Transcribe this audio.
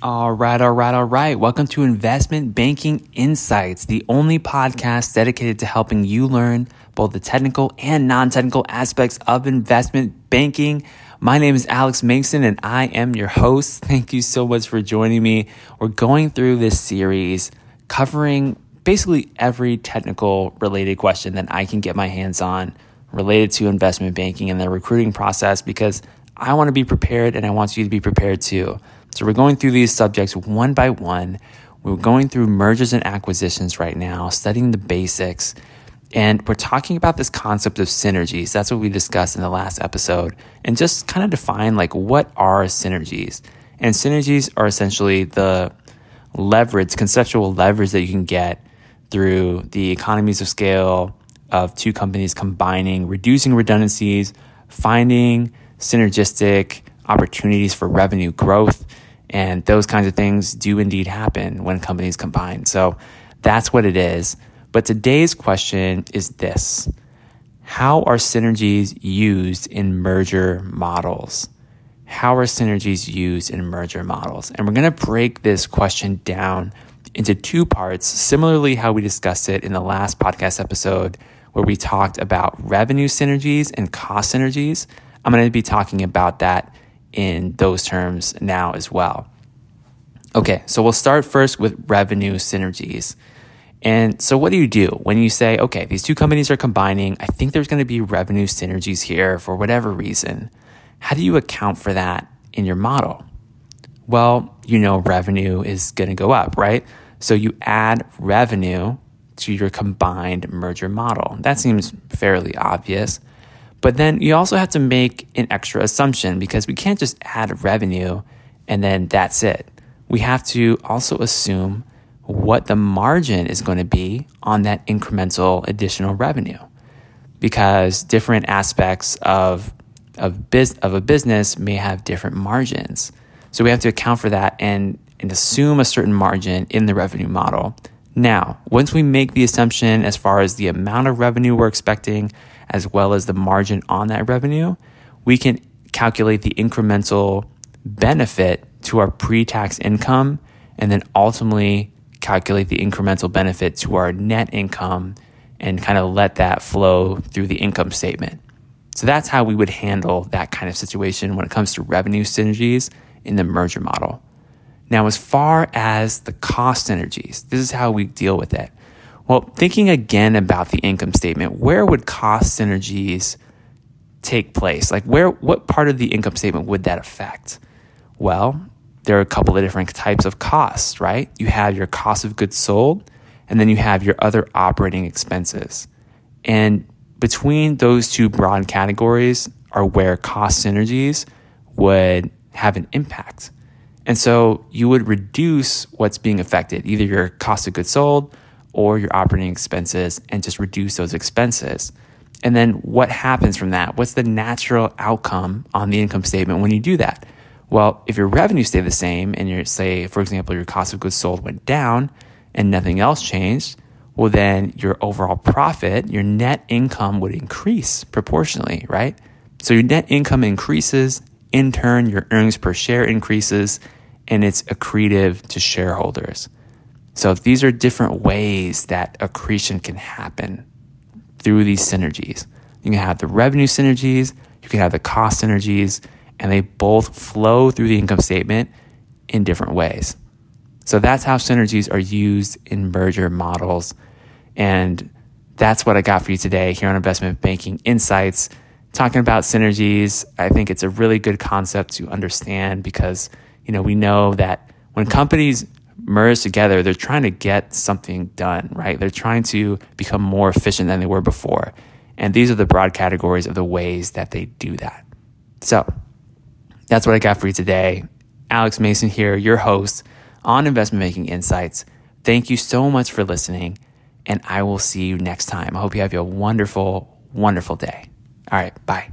All right, all right, all right. Welcome to Investment Banking Insights, the only podcast dedicated to helping you learn both the technical and non technical aspects of investment banking. My name is Alex Mason and I am your host. Thank you so much for joining me. We're going through this series covering basically every technical related question that I can get my hands on related to investment banking and the recruiting process because I want to be prepared and I want you to be prepared too. So we're going through these subjects one by one. We're going through mergers and acquisitions right now, studying the basics. And we're talking about this concept of synergies. That's what we discussed in the last episode. And just kind of define like what are synergies? And synergies are essentially the leverage, conceptual leverage that you can get through the economies of scale of two companies combining, reducing redundancies, finding synergistic opportunities for revenue growth and those kinds of things do indeed happen when companies combine. So that's what it is. But today's question is this How are synergies used in merger models? How are synergies used in merger models? And we're going to break this question down into two parts, similarly, how we discussed it in the last podcast episode, where we talked about revenue synergies and cost synergies. I'm going to be talking about that in those terms now as well. Okay, so we'll start first with revenue synergies. And so, what do you do when you say, okay, these two companies are combining? I think there's going to be revenue synergies here for whatever reason. How do you account for that in your model? Well, you know, revenue is going to go up, right? So, you add revenue to your combined merger model. That seems fairly obvious. But then you also have to make an extra assumption because we can't just add revenue and then that's it. We have to also assume what the margin is going to be on that incremental additional revenue because different aspects of of, biz, of a business may have different margins. So we have to account for that and, and assume a certain margin in the revenue model. Now, once we make the assumption as far as the amount of revenue we're expecting, as well as the margin on that revenue, we can calculate the incremental benefit to our pre tax income and then ultimately calculate the incremental benefit to our net income and kind of let that flow through the income statement. So that's how we would handle that kind of situation when it comes to revenue synergies in the merger model. Now, as far as the cost synergies, this is how we deal with it. Well, thinking again about the income statement, where would cost synergies take place? Like where what part of the income statement would that affect? Well, there are a couple of different types of costs, right? You have your cost of goods sold, and then you have your other operating expenses. And between those two broad categories are where cost synergies would have an impact. And so you would reduce what's being affected, either your cost of goods sold or your operating expenses and just reduce those expenses. And then what happens from that? What's the natural outcome on the income statement when you do that? Well, if your revenue stayed the same and your say, for example, your cost of goods sold went down and nothing else changed, well then your overall profit, your net income would increase proportionally, right? So your net income increases, in turn your earnings per share increases, and it's accretive to shareholders. So these are different ways that accretion can happen through these synergies. You can have the revenue synergies, you can have the cost synergies, and they both flow through the income statement in different ways. So that's how synergies are used in merger models. And that's what I got for you today here on Investment Banking Insights. Talking about synergies, I think it's a really good concept to understand because, you know, we know that when companies merge together, they're trying to get something done, right? They're trying to become more efficient than they were before. And these are the broad categories of the ways that they do that. So that's what I got for you today. Alex Mason here, your host on Investment Banking Insights. Thank you so much for listening, and I will see you next time. I hope you have a wonderful, wonderful day. All right, bye.